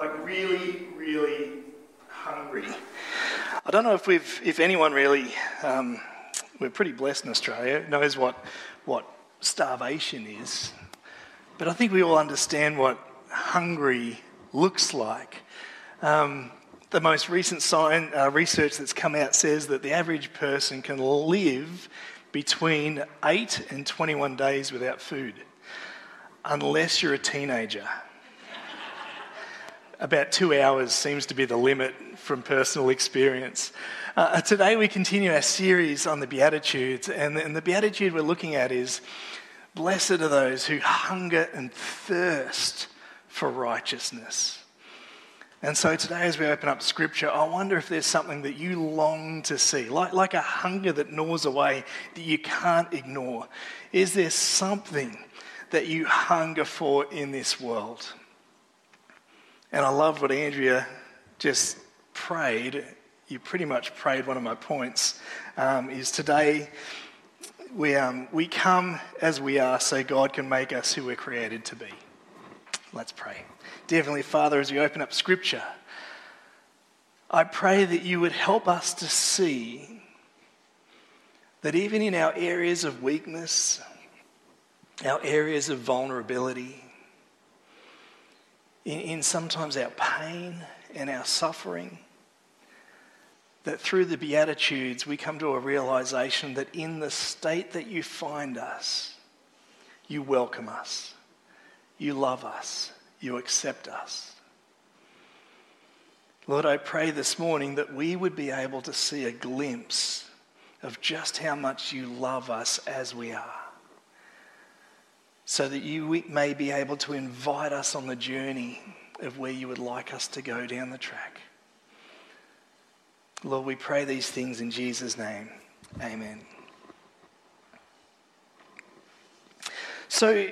Like really, really hungry. I don't know if we've, if anyone really, um, we're pretty blessed in Australia, knows what, what starvation is. But I think we all understand what hungry looks like. Um, the most recent science, uh, research that's come out says that the average person can live between 8 and 21 days without food, unless you're a teenager. About two hours seems to be the limit from personal experience. Uh, today, we continue our series on the Beatitudes, and, and the Beatitude we're looking at is Blessed are those who hunger and thirst for righteousness. And so today, as we open up scripture, I wonder if there's something that you long to see, like, like a hunger that gnaws away that you can't ignore. Is there something that you hunger for in this world? And I love what Andrea just prayed. You pretty much prayed one of my points. Um, is today we, um, we come as we are so God can make us who we're created to be. Let's pray. Dear Heavenly Father, as you open up Scripture, I pray that you would help us to see that even in our areas of weakness, our areas of vulnerability, in, in sometimes our pain and our suffering, that through the Beatitudes we come to a realization that in the state that you find us, you welcome us, you love us, you accept us. Lord, I pray this morning that we would be able to see a glimpse of just how much you love us as we are so that you may be able to invite us on the journey of where you would like us to go down the track. Lord, we pray these things in Jesus' name. Amen. So,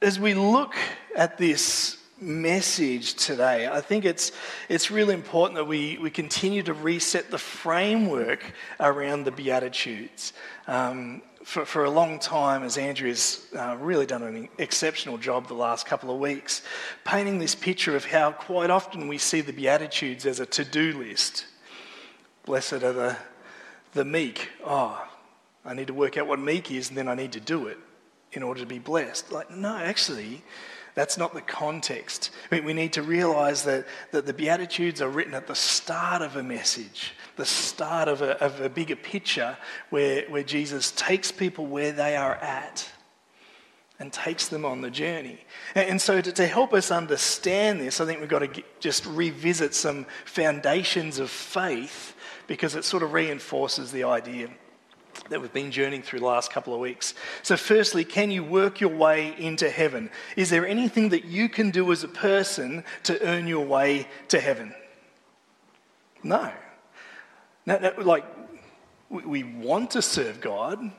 as we look at this message today, I think it's, it's really important that we, we continue to reset the framework around the Beatitudes. Um, for, for a long time, as Andrew's uh, really done an exceptional job the last couple of weeks, painting this picture of how quite often we see the Beatitudes as a to do list. Blessed are the, the meek. Oh, I need to work out what meek is and then I need to do it in order to be blessed. Like, no, actually, that's not the context. We need to realize that, that the Beatitudes are written at the start of a message, the start of a, of a bigger picture where, where Jesus takes people where they are at and takes them on the journey. And, and so, to, to, help us understand this, I think we've got to get, just revisit some foundations of faith because it sort of reinforces the idea that we've been journeying through the last couple of weeks. So, firstly, can you work your way into heaven? Is there anything that you can do as a person to earn your way to heaven? No. no, no like, we want to serve God.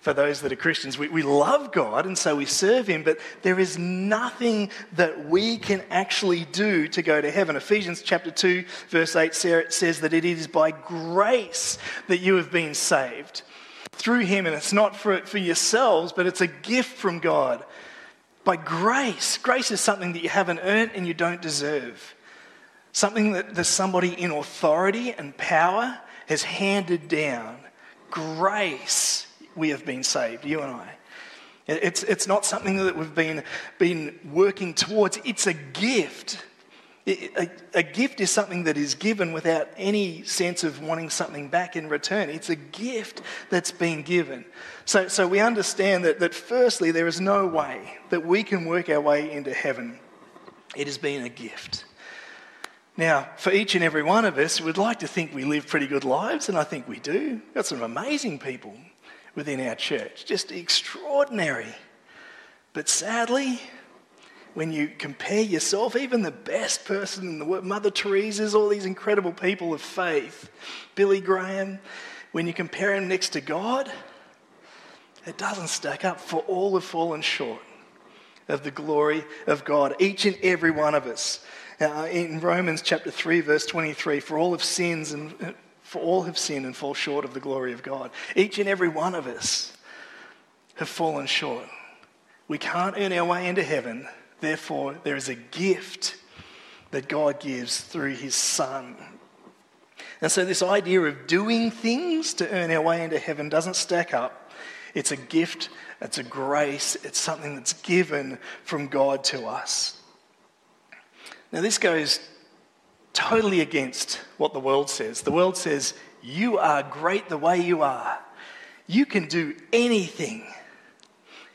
For those that are Christians, we, we love God and so we serve Him, but there is nothing that we can actually do to go to heaven. Ephesians chapter 2, verse 8 says that it is by grace that you have been saved through him, and it's not for, for yourselves, but it's a gift from God. By grace. Grace is something that you haven't earned and you don't deserve. Something that there's somebody in authority and power has handed down. Grace, we have been saved, you and I. It's, it's not something that we've been, been working towards, it's a gift. A, a, gift is something that is given without any sense of wanting something back in return. It's a gift that's been given. So, so we understand that, that, firstly, there is no way that we can work our way into heaven. It has been a gift. Now, for each and every one of us, we'd like to think we live pretty good lives, and I think we do. We've got some amazing people within our church, just extraordinary. But sadly, when you compare yourself, even the best person in the world, Mother Teresa's, all these incredible people of faith, Billy Graham, when you compare him next to God, it doesn't stack up, for all have fallen short of the glory of God, each and every one of us. Uh, in Romans chapter 3, verse 23, for all have sins and uh, for all have sinned and fall short of the glory of God. Each and every one of us have fallen short. We can't earn our way into heaven. Therefore, there is a gift that God gives through his Son. And so, this idea of doing things to earn our way into heaven doesn't stack up. It's a gift, it's a grace, it's something that's given from God to us. Now, this goes totally against what the world says. The world says, You are great the way you are. You can do anything.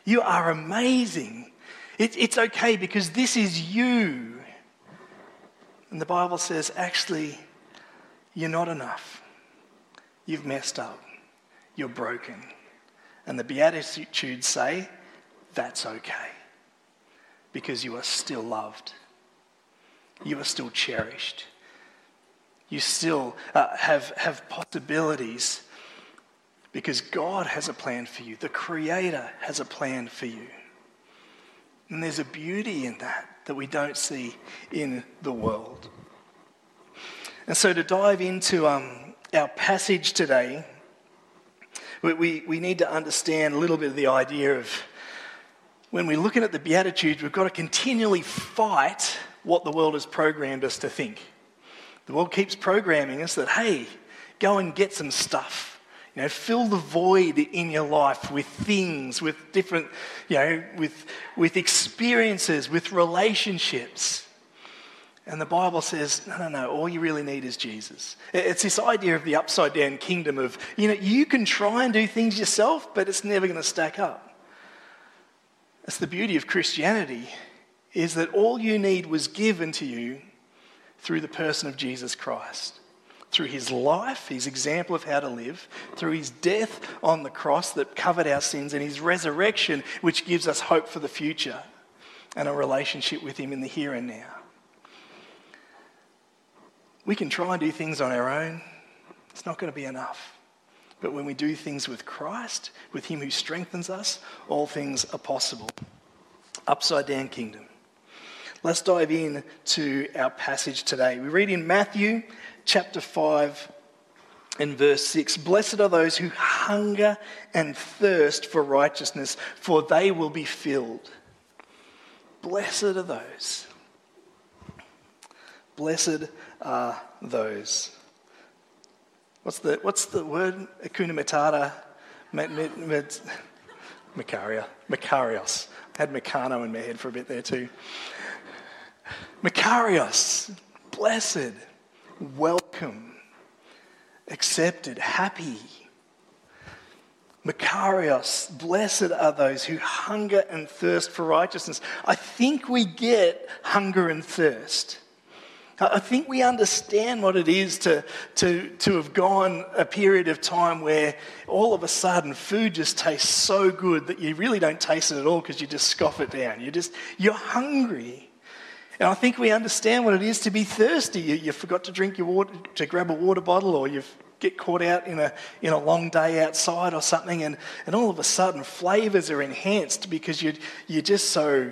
You are amazing. It, it's okay because this is you. And the Bible says, Actually, you're not enough. You've messed up. You're broken. And the Beatitudes say, That's okay because you are still loved you are still cherished. You still uh, have, have possibilities because God has a plan for you. The Creator has a plan for you. And there's a beauty in that that we don't see in the world. And so, to dive into um, our passage today, we, we, we need to understand a little bit of the idea of when we're looking at the Beatitudes, we've got to continually fight what the world has programmed us to think. The world keeps programming us that, hey, go and get some stuff. You know, fill the void in your life with things, with different, you know, with, with experiences, with relationships. And the Bible says, no, no, no, all you really need is Jesus. It's this idea of the upside down kingdom of, you know, you can try and do things yourself, but it's never going to stack up. That's the beauty of Christianity is that all you need was given to you through the person of Jesus Christ. Through his life, his example of how to live, through his death on the cross that covered our sins, and his resurrection, which gives us hope for the future and a relationship with him in the here and now. We can try and do things on our own, it's not going to be enough. But when we do things with Christ, with him who strengthens us, all things are possible. Upside down kingdom. Let's dive in to our passage today. We read in Matthew chapter 5 and verse 6 Blessed are those who hunger and thirst for righteousness, for they will be filled. Blessed are those. Blessed are those. What's the, what's the word? Hakuna Matata? Makarios. I had Meccano in my head for a bit there too. Makarios, blessed, welcome, accepted, happy. Makarios, blessed are those who hunger and thirst for righteousness. I think we get hunger and thirst. I think we understand what it is to, to, to have gone a period of time where all of a sudden food just tastes so good that you really don't taste it at all because you just scoff it down. You just, you're hungry. And I think we understand what it is to be thirsty. You, you forgot to drink your water, to grab a water bottle, or you get caught out in a, in a long day outside or something, and, and all of a sudden flavors are enhanced because you, you're just so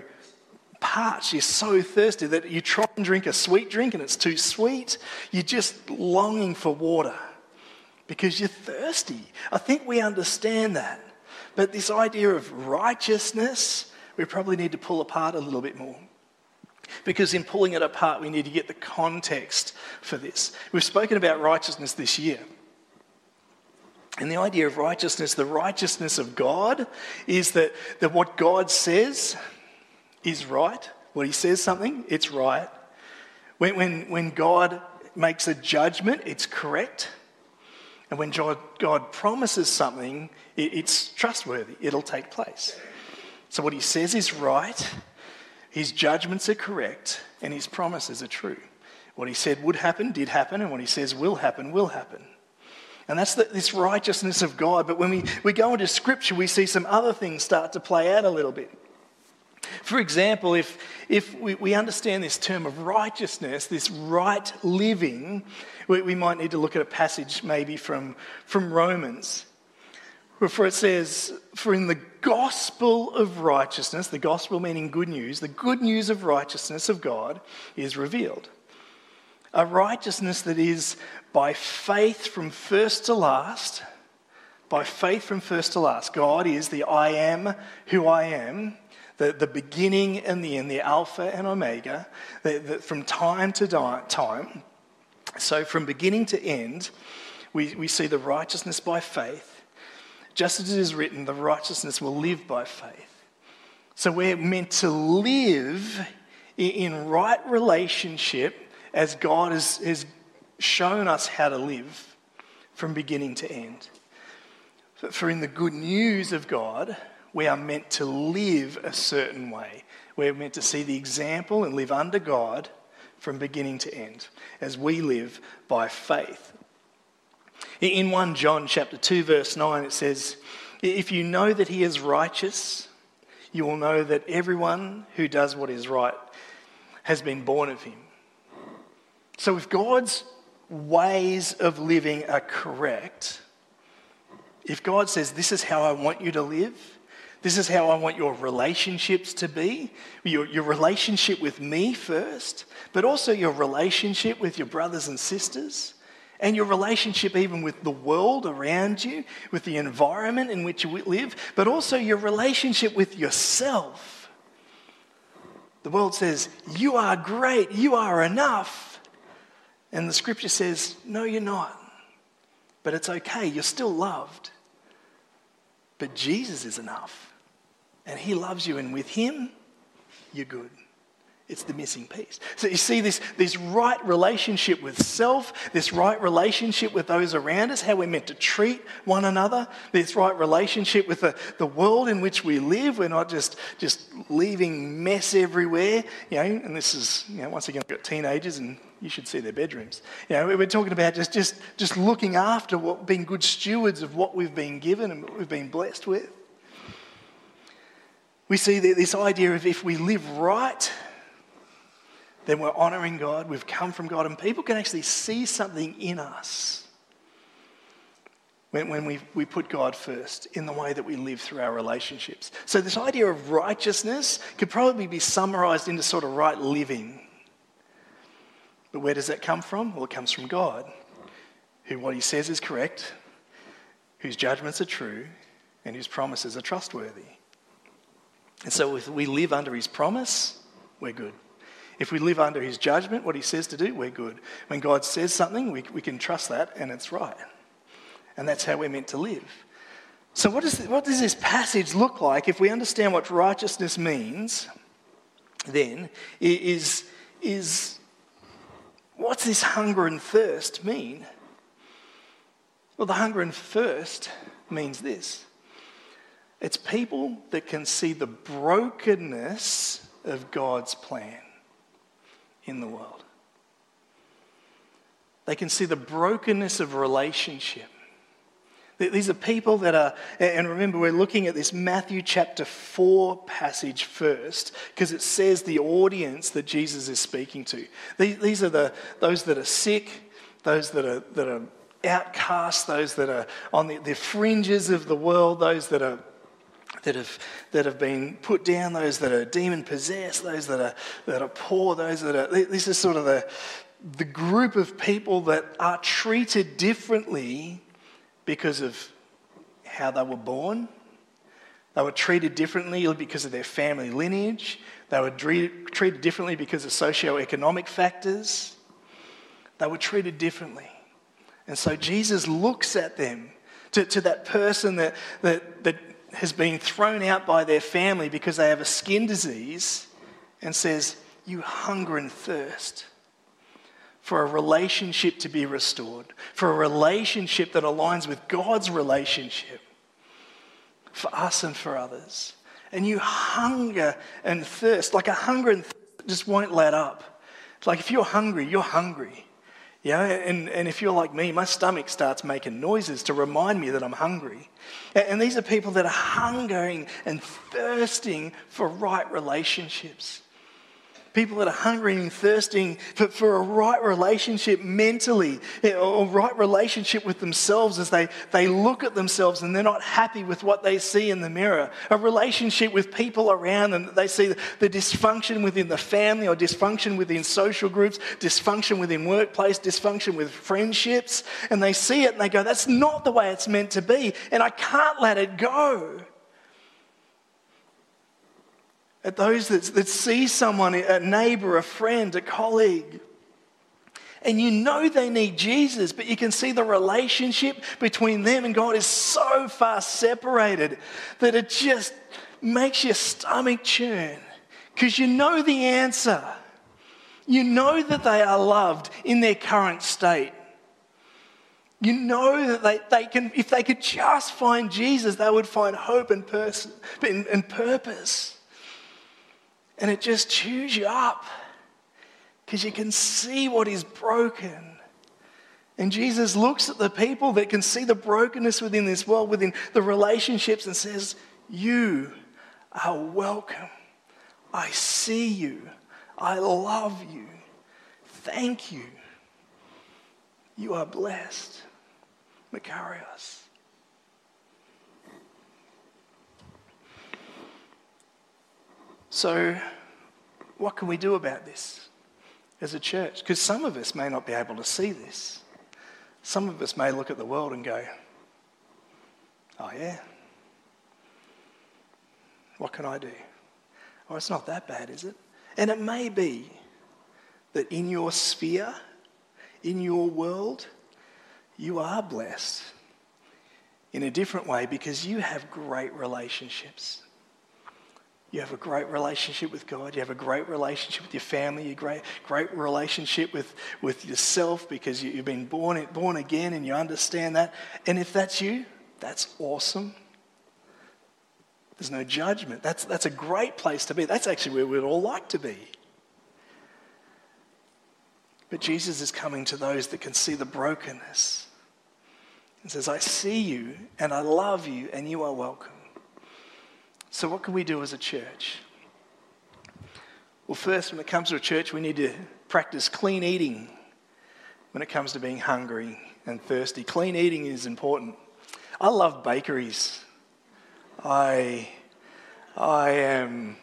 parched, you're so thirsty that you try and drink a sweet drink and it's too sweet. You're just longing for water because you're thirsty. I think we understand that. But this idea of righteousness, we probably need to pull apart a little bit more. Because in pulling it apart, we need to get the context for this. We've spoken about righteousness this year. And the idea of righteousness, the righteousness of God, is that, that what God says is right. When He says something, it's right. When, when, when God makes a judgment, it's correct. And when God, promises something, it, it's trustworthy, it'll take place. So what He says is right, his judgments are correct and his promises are true. What he said would happen, did happen, and what he says will happen, will happen. And that's the, this righteousness of God. But when we, we go into Scripture, we see some other things start to play out a little bit. For example, if, if we, we understand this term of righteousness, this right living, we, we might need to look at a passage maybe from, from Romans. For it says, For in the gospel of righteousness, the gospel meaning good news, the good news of righteousness of God is revealed. A righteousness that is by faith from first to last, by faith from first to last. God is the I am who I am, the, the beginning and the end, the Alpha and Omega, the, the, from time to time. So, from beginning to end, we, we see the righteousness by faith just as it is written, the righteousness will live by faith. So we're meant to live in right relationship as God has, has shown us how to live from beginning to end. For in the good news of God, we are meant to live a certain way. We're meant to see the example and live under God from beginning to end as we live by faith. In 1 John chapter 2 verse 9 it says, "If you know that he is righteous, you will know that everyone who does what is right has been born of him." So if God's ways of living are correct, if God says, This is how I want you to live, this is how I want your relationships to be, your, your relationship with me first, but also your relationship with your brothers and sisters, and your relationship even with the world around you, with the environment in which you live, but also your relationship with yourself. The world says, You are great, you are enough. And the scripture says, No, you're not. But it's okay, you're still loved. But Jesus is enough. And He loves you, and with Him, you're good. It's the missing piece. So you see this, this right relationship with self, this right relationship with those around us, how we're meant to treat one another, this right relationship with the, the world in which we live. We're not just, just leaving mess everywhere. You know, and this is, you know, once again, I've got teenagers and you should see their bedrooms. You know, we're talking about just, just, just looking after what, being good stewards of what we've been given and what we've been blessed with. We see this idea of if we live right, then we're honoring God, we've come from God, and people can actually see something in us when, when we, we put God first in the way that we live through our relationships. So, this idea of righteousness could probably be summarized into sort of right living. But where does that come from? Well, it comes from God, who what he says is correct, whose judgments are true, and whose promises are trustworthy. And so, if we live under his promise, we're good. If we live under his judgment, what he says to do, we're good. When God says something, we, we can trust that and it's right. And that's how we're meant to live. So, what, is, what does this passage look like if we understand what righteousness means? Then, is, is what's this hunger and thirst mean? Well, the hunger and thirst means this it's people that can see the brokenness of God's plan in the world. They can see the brokenness of relationship. These are people that are, and remember, we're looking at this Matthew chapter 4 passage first, because it says the audience that Jesus is speaking to. These are the, those that are sick, those that are, that are outcast, those that are on the, the fringes of the world, those that are that have, that have been put down, those that are demon possessed, those that are, that are poor, those that are. This is sort of the, the group of people that are treated differently because of how they were born. They were treated differently because of their family lineage. They were treated differently because of socio-economic factors. They were treated differently. And so Jesus looks at them, to, to that person that, that, that has been thrown out by their family because they have a skin disease and says, You hunger and thirst for a relationship to be restored, for a relationship that aligns with God's relationship for us and for others. And you hunger and thirst, like a hunger and thirst just won't let up. It's like if you're hungry, you're hungry. Yeah, and, and if you're like me, my stomach starts making noises to remind me that I'm hungry. And these are people that are hungering and thirsting for right relationships. People that are hungry and thirsting for, for a right relationship mentally, eh, or a right relationship with themselves as they, they look at themselves and they're not happy with what they see in the mirror. A relationship with people around them that they see the dysfunction within the family or dysfunction within social groups, dysfunction within workplace, dysfunction with friendships. And they see it and they go, that's not the way it's meant to be. And I can't let it go at those that, that see someone, a neighbor, a friend, a colleague, and you know they need Jesus, but you can see the relationship between them and God is so far separated that it just makes your stomach churn because you know the answer. You know that they are loved in their current state. You know that they, they can, if they could just find Jesus, they would find hope and, person, and, and purpose. And it just chews you up because you can see what is broken. And Jesus looks at the people that can see the brokenness within this world, within the relationships, and says, You are welcome. I see you. I love you. Thank you. You are blessed. Makarios. So, what can we do about this as a church? Because some of us may not be able to see this. Some of us may look at the world and go, oh, yeah. What can I do? Oh, it's not that bad, is it? And it may be that in your sphere, in your world, you are blessed in a different way because you have great relationships. You have a great relationship with God. You have a great relationship with your family. A great, great relationship with, with yourself because you, have been born, born again and you understand that. And if that's you, that's awesome. There's no judgment. That's, that's a great place to be. That's actually where we'd all like to be. But Jesus is coming to those that can see the brokenness and says, I see you and I love you and you are welcome. So, what can we do as a church? Well, first, when it comes to a church, we need to practice clean eating when it comes to being hungry and thirsty. Clean eating is important. I love bakeries. I, I am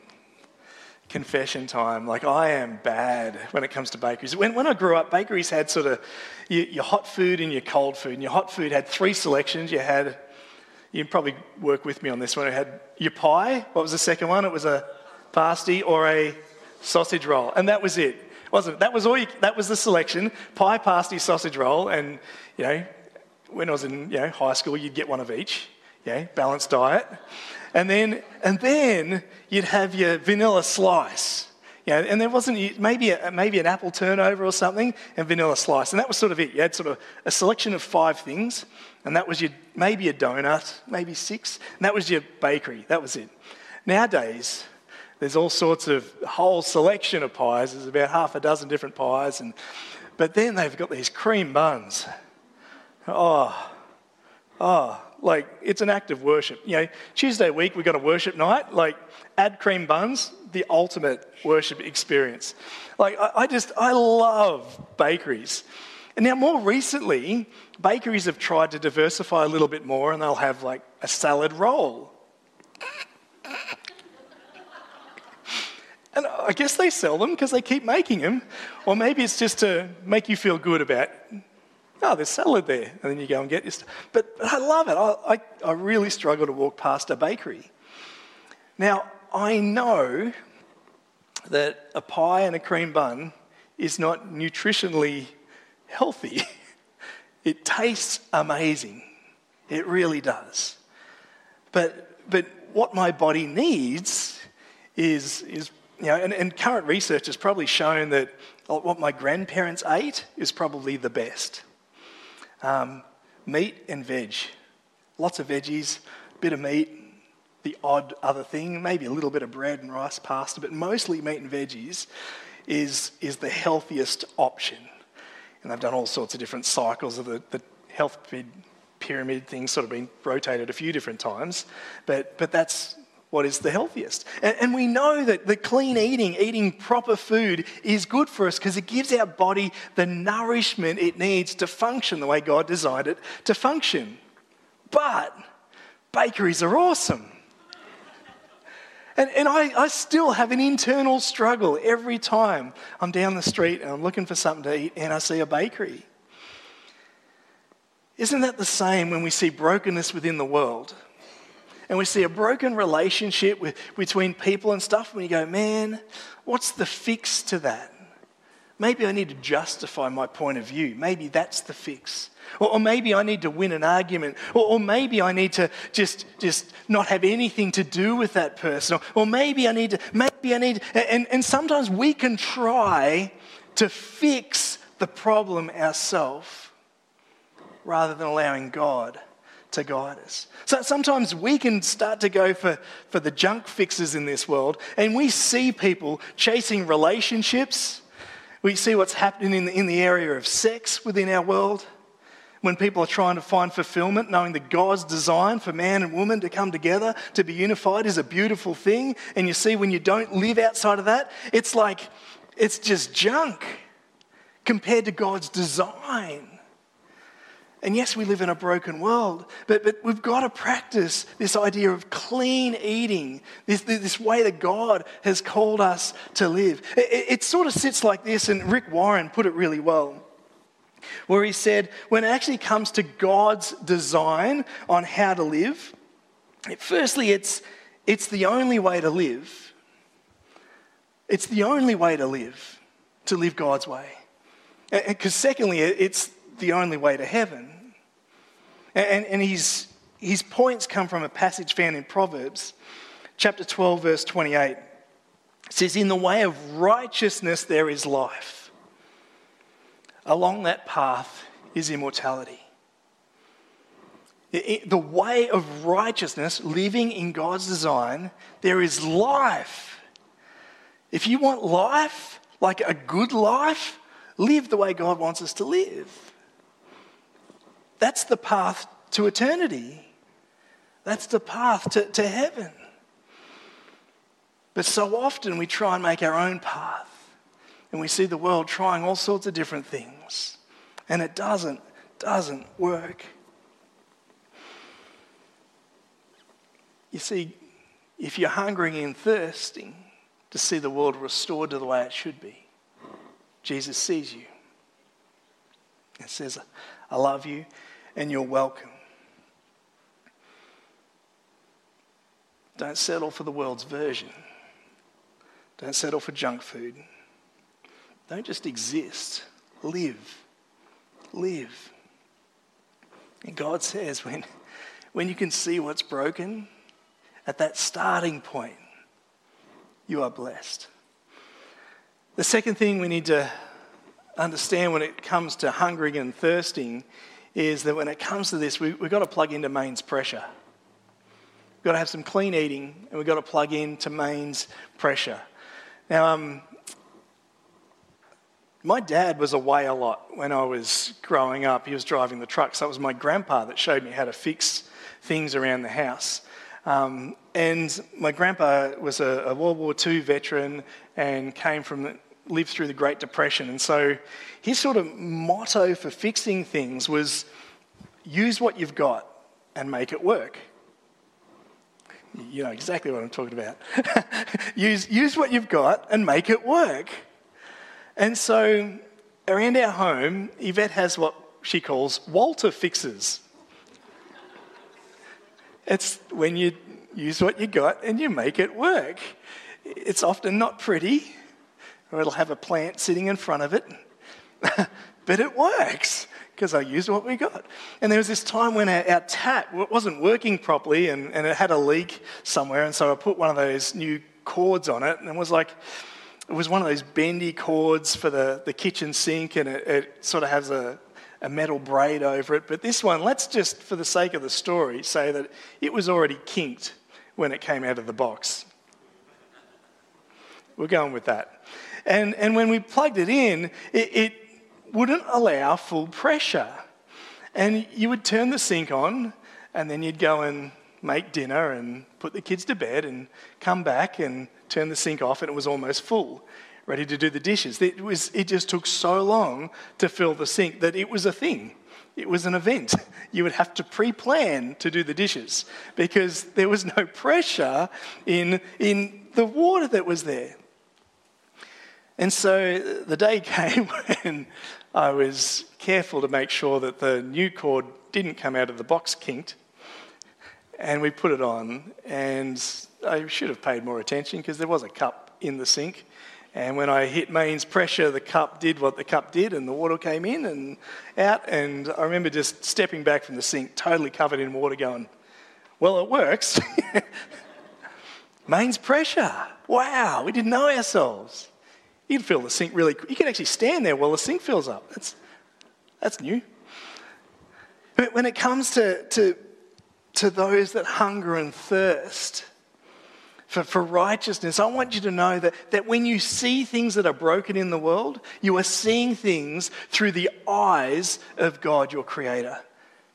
confession time. Like, I am bad when it comes to bakeries. When, when I grew up, bakeries had sort of your, your, hot food and your cold food. And your hot food had three selections. You had you probably work with me on this one. It had your pie. What was the second one? It was a pasty or a sausage roll, and that was it. Wasn't it? That was all. You, that was the selection: pie, pasty, sausage roll, and you know, when I was in you know high school, you'd get one of each. Yeah, balanced diet, and then and then you'd have your vanilla slice. Yeah, and there wasn't maybe a, maybe an apple turnover or something and vanilla slice, and that was sort of it. You had sort of a selection of five things, and that was your maybe a donut, maybe six, and that was your bakery. That was it. Nowadays, there's all sorts of whole selection of pies. There's about half a dozen different pies, and but then they've got these cream buns. Oh, oh, like it's an act of worship. You know, Tuesday week we've got a worship night. Like add cream buns, the ultimate worship experience. Like I, I just I love bakeries. And now, more recently, bakeries have tried to diversify a little bit more and they'll have like a salad roll. And I guess they sell them because they keep making them. Or maybe it's just to make you feel good about, oh, there's salad there. And then you go and get stuff. But, but I love it. I, I, I really struggle to walk past a bakery. Now, I know that a pie and a cream bun is not nutritionally healthy. It tastes amazing. It really does. But, but what my body needs is, is you know, and, and current research has probably shown that what my grandparents ate is probably the best. Um, meat and veg. Lots of veggies, bit of meat, the odd other thing, maybe a little bit of bread and rice, pasta, but mostly meat and veggies is, is the healthiest option. And they've done all sorts of different cycles of the, the health pyramid thing sort of been rotated a few different times. But, but that's what is the healthiest. And, and we know that the clean eating, eating proper food, is good for us because it gives our body the nourishment it needs to function the way God designed it to function. But bakeries are awesome. And, and I, I still have an internal struggle every time I'm down the street and I'm looking for something to eat and I see a bakery. Isn't that the same when we see brokenness within the world? And we see a broken relationship with, between people and stuff, and you go, man, what's the fix to that? Maybe I need to justify my point of view. Maybe that's the fix. Or, or maybe I need to win an argument. Or, or, maybe I need to just, just not have anything to do with that person. Or, or maybe I need to, maybe I need, and, and sometimes we can try to fix the problem ourselves rather than allowing God to guide us. So sometimes we can start to go for, for the junk fixes in this world, and we see people chasing relationships. We see what's happening in the, in the area of sex within our world. When people are trying to find fulfillment, knowing that God's design for man and woman to come together, to be unified, is a beautiful thing. And you see, when you don't live outside of that, it's like it's just junk compared to God's design. And yes, we live in a broken world, but, but we've got to practice this idea of clean eating, this, this way that God has called us to live. It, it sort of sits like this, and Rick Warren put it really well, where he said, when it actually comes to God's design on how to live, firstly, it's, it's the only way to live. It's the only way to live, to live God's way. Because, secondly, it's the only way to heaven. And, and his, his points come from a passage found in Proverbs, chapter 12, verse 28. It says, In the way of righteousness there is life. Along that path is immortality. The way of righteousness, living in God's design, there is life. If you want life, like a good life, live the way God wants us to live. That's the path to eternity. That's the path to, to heaven. But so often we try and make our own path. And we see the world trying all sorts of different things. And it doesn't, doesn't work. You see, if you're hungering and thirsting to see the world restored to the way it should be, Jesus sees you. and says, I love you and you're welcome. Don't settle for the world's version. Don't settle for junk food. Don't just exist, live. Live. And God says when, when you can see what's broken, at that starting point, you are blessed. The second thing we need to understand when it comes to hungering and thirsting is that when it comes to this, we, have got to plug into mains pressure. We've got to have some clean eating and we've got to plug into mains pressure. Now, um, my dad was away a lot when I was growing up. He was driving the truck, so it was my grandpa that showed me how to fix things around the house. Um, and my grandpa was a, a, World War II veteran and came from lived through the Great Depression. And so his sort of motto for fixing things was use what you've got and make it work. You know exactly what I'm talking about. use, use what you've got and make it work. And so around our home, Yvette has what she calls Walter fixes. It's when you use what you got and you make it work. It's often not pretty, or it'll have a plant sitting in front of it. but it works because I used what we got. And there was this time when our, our tap wasn't working properly and, and it had a leak somewhere. And so I put one of those new cords on it and was like, it was one of those bendy cords for the, the kitchen sink and it, it sort of has a, a metal braid over it. But this one, let's just, for the sake of the story, say that it was already kinked when it came out of the box. We're going with that. And, and when we plugged it in, it, it wouldn't allow full pressure. And you would turn the sink on, and then you'd go and make dinner and put the kids to bed and come back and turn the sink off, and it was almost full, ready to do the dishes. It, was, it just took so long to fill the sink that it was a thing. It was an event. You would have to pre plan to do the dishes because there was no pressure in, in the water that was there. And so the day came when I was careful to make sure that the new cord didn't come out of the box kinked. And we put it on, and I should have paid more attention because there was a cup in the sink. And when I hit mains pressure, the cup did what the cup did, and the water came in and out. And I remember just stepping back from the sink, totally covered in water, going, Well, it works. mains pressure. Wow, we didn't know ourselves. You can fill the sink really You can actually stand there while the sink fills up. That's, that's new. But when it comes to, to, to those that hunger and thirst, for, for righteousness, I want you to know that, that when you see things that are broken in the world, you are seeing things through the eyes of God, your Creator.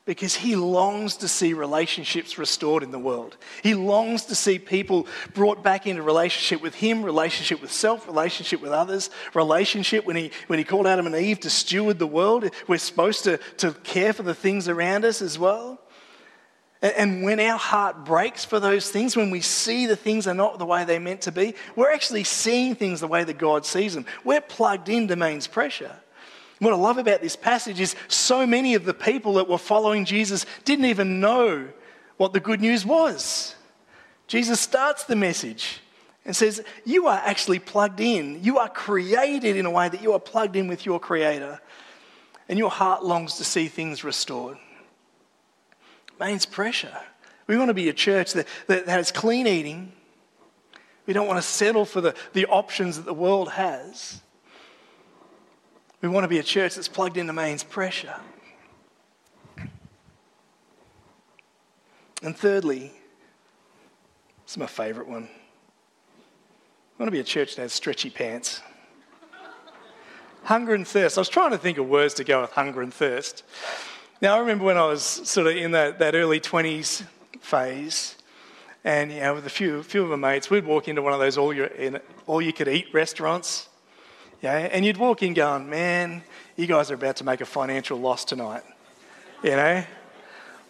Because he longs to see relationships restored in the world. He longs to see people brought back into relationship with him, relationship with self, relationship with others, relationship when he, when he called Adam and Eve to steward the world. We're supposed to, to care for the things around us as well. And when our heart breaks for those things, when we see the things are not the way they're meant to be, we're actually seeing things the way that God sees them. We're plugged into mains pressure. What I love about this passage is so many of the people that were following Jesus didn't even know what the good news was. Jesus starts the message and says, You are actually plugged in. You are created in a way that you are plugged in with your Creator. And your heart longs to see things restored mains pressure. We want to be a church that, that has clean eating. We don't want to settle for the, the options that the world has. We want to be a church that's plugged into mains pressure. And thirdly, is my favourite one. I want to be a church that has stretchy pants. hunger and thirst. I was trying to think of words to go with hunger and thirst. Now, I remember when I was sort of in that, that early 20s phase, and you know, with a few, few of my mates, we'd walk into one of those all you, all you could eat restaurants. Yeah, and you'd walk in going, man, you guys are about to make a financial loss tonight. You know?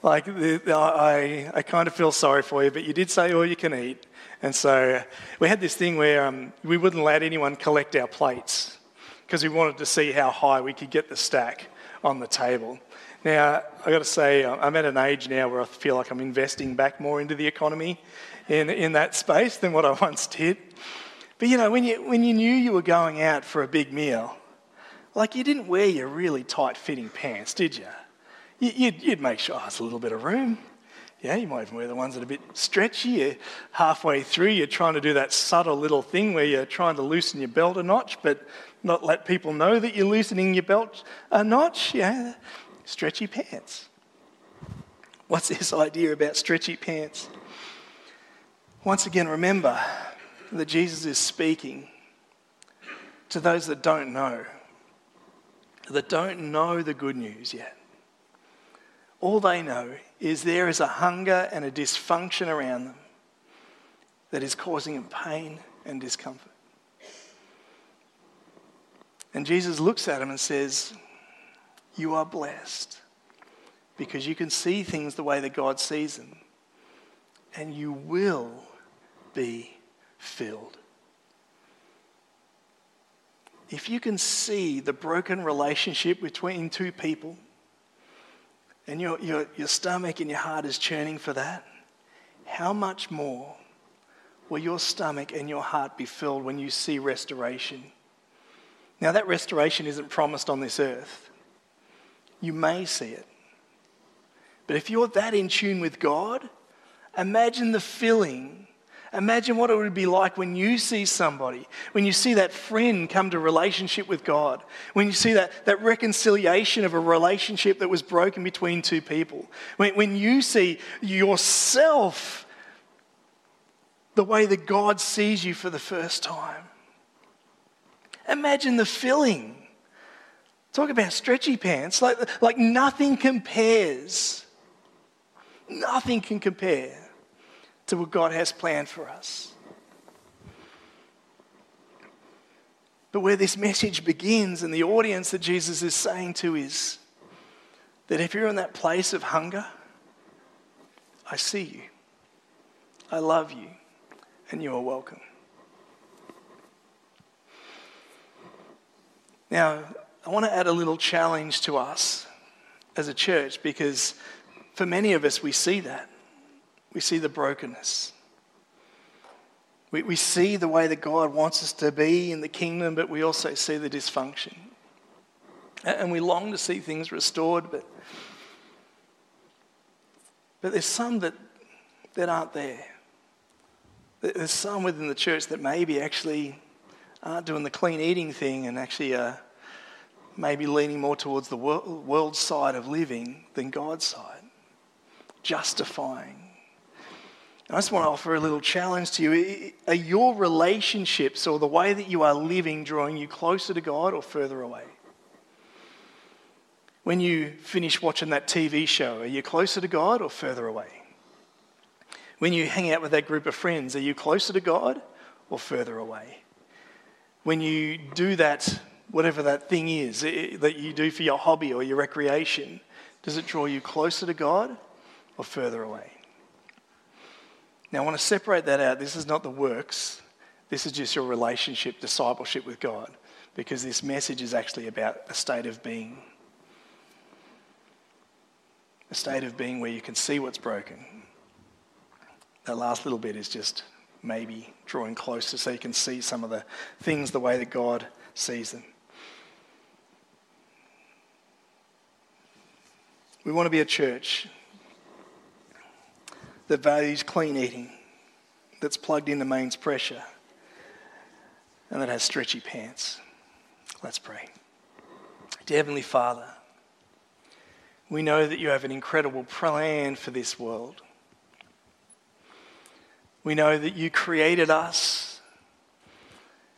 Like, the, the, I, I kind of feel sorry for you, but you did say all you can eat. And so we had this thing where um, we wouldn't let anyone collect our plates because we wanted to see how high we could get the stack on the table. Now, I've got to say, um, I'm at an age now where I feel like I'm investing back more into the economy in, in that space than what I once did. But you know, when you, when you knew you were going out for a big meal, like you didn't wear your really tight fitting pants, did you? You'd, you'd make sure oh, there's a little bit of room. Yeah, you might even wear the ones that are a bit stretchy. You're halfway through, you're trying to do that subtle little thing where you're trying to loosen your belt a notch, but not let people know that you're loosening your belt a notch. Yeah, stretchy pants. What's this idea about stretchy pants? Once again, remember that Jesus is speaking to those that don't know, that don't know the good news yet. All they know is there is a hunger and a dysfunction around them that is causing them pain and discomfort. And Jesus looks at them and says, you are blessed because you can see things the way that God sees them, and you will be filled. If you can see the broken relationship between two people, and your, your, your stomach and your heart is churning for that, how much more will your stomach and your heart be filled when you see restoration? Now, that restoration isn't promised on this earth you may see it. But if you're that in tune with God, imagine the feeling. Imagine what it would be like when you see somebody, when you see that friend come to relationship with God, when you see that, that reconciliation of a relationship that was broken between two people, when, when you see yourself the way that God sees you for the first time. Imagine the feeling Talk about stretchy pants. Like, like nothing compares. Nothing can compare to what God has planned for us. But where this message begins and the audience that Jesus is saying to is that if you're in that place of hunger, I see you, I love you, and you are welcome. Now, I want to add a little challenge to us as a church because for many of us, we see that. We see the brokenness. We, we see the way that God wants us to be in the kingdom, but we also see the dysfunction. And we long to see things restored, but, but there's some that, that aren't there. There's some within the church that maybe actually aren't doing the clean eating thing and actually are maybe leaning more towards the world side of living than God's side, justifying I just want to offer a little challenge to you. Are your relationships or the way that you are living drawing you closer to God or further away? When you finish watching that TV show, are you closer to God or further away? When you hang out with that group of friends, are you closer to God or further away? When you do that, whatever that thing is that you do for your hobby or your recreation, does it draw you closer to God or further away? Now, I want to separate that out. This is not the works, this is just your relationship, discipleship with God, because this message is actually about a state of being. A state of being where you can see what's broken. That last little bit is just maybe drawing closer so you can see some of the things the way that God sees them. We want to be a church that values clean eating, that's plugged into mains pressure, and that has stretchy pants. Let's pray. Dear Heavenly Father, we know that you have an incredible plan for this world. We know that you created us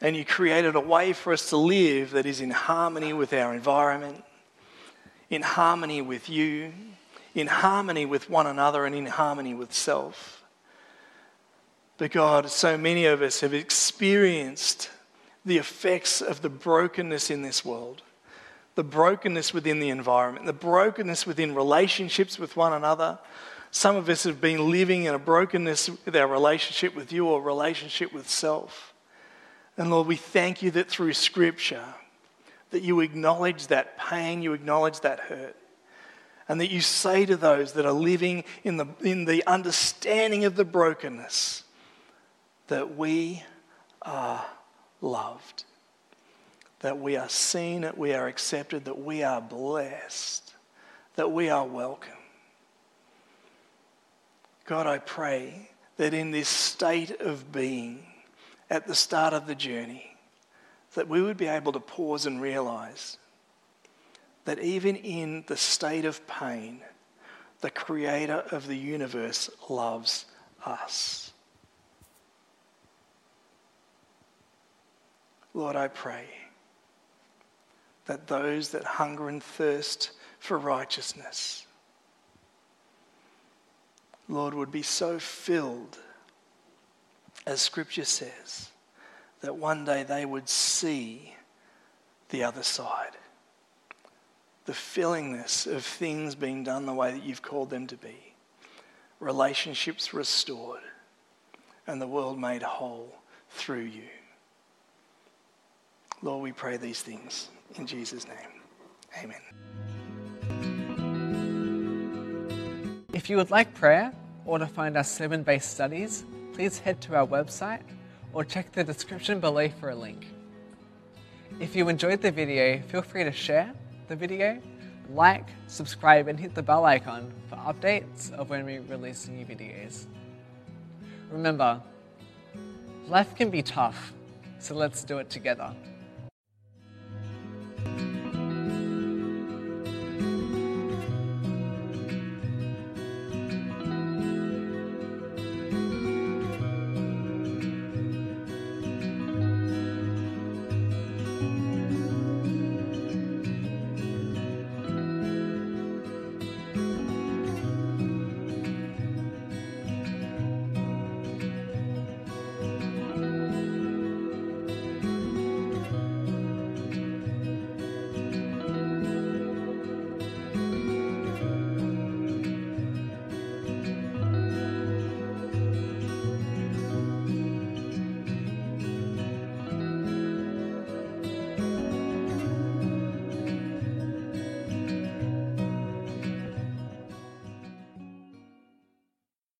and you created a way for us to live that is in harmony with our environment, in harmony with you, in harmony with one another and in harmony with self. But God, so many of us have experienced the effects of the brokenness in this world, the brokenness within the environment, the brokenness within relationships with one another. Some of us have been living in a brokenness with our relationship with you or relationship with self. And Lord, we thank you that through Scripture, that you acknowledge that pain, you acknowledge that hurt and that you say to those that are living in the, in the understanding of the brokenness that we are loved, that we are seen, that we are accepted, that we are blessed, that we are welcome. God, I pray that in this state of being at the start of the journey, that we would be able to pause and realize that even in the state of pain, the creator of the universe loves us. Lord, I pray that those that hunger and thirst for righteousness, Lord, would be so filled, as Scripture says, that one day they would see the other side the fillingness of things being done the way that you've called them to be, relationships restored, and the world made whole through you. Lord, we pray these things in Jesus' name. Amen. If you would like prayer or to find our sermon based studies, please head to our website or check the description below for a link. If you enjoyed the video, feel free to share the video, like, subscribe, and hit the bell icon for updates of when we release new videos. Remember, life can be tough, so let's do it together.